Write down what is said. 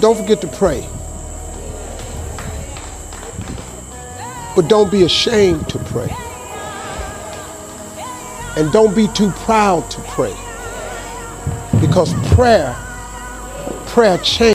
Don't forget to pray. But don't be ashamed to pray. And don't be too proud to pray. Because prayer, prayer changes.